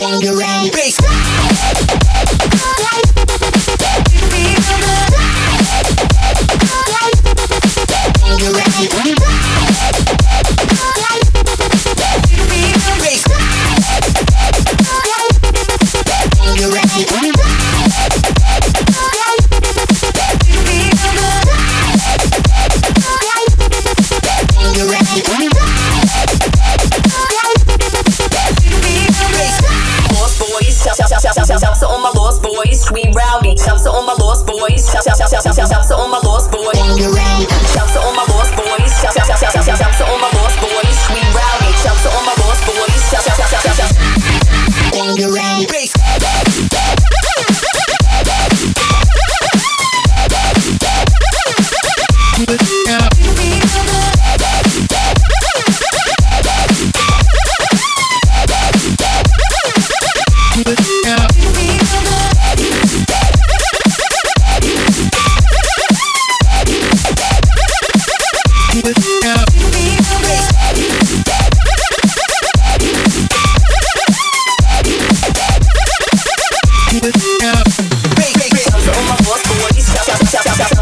Bangarang Bass Shout to all my lost boys. Shout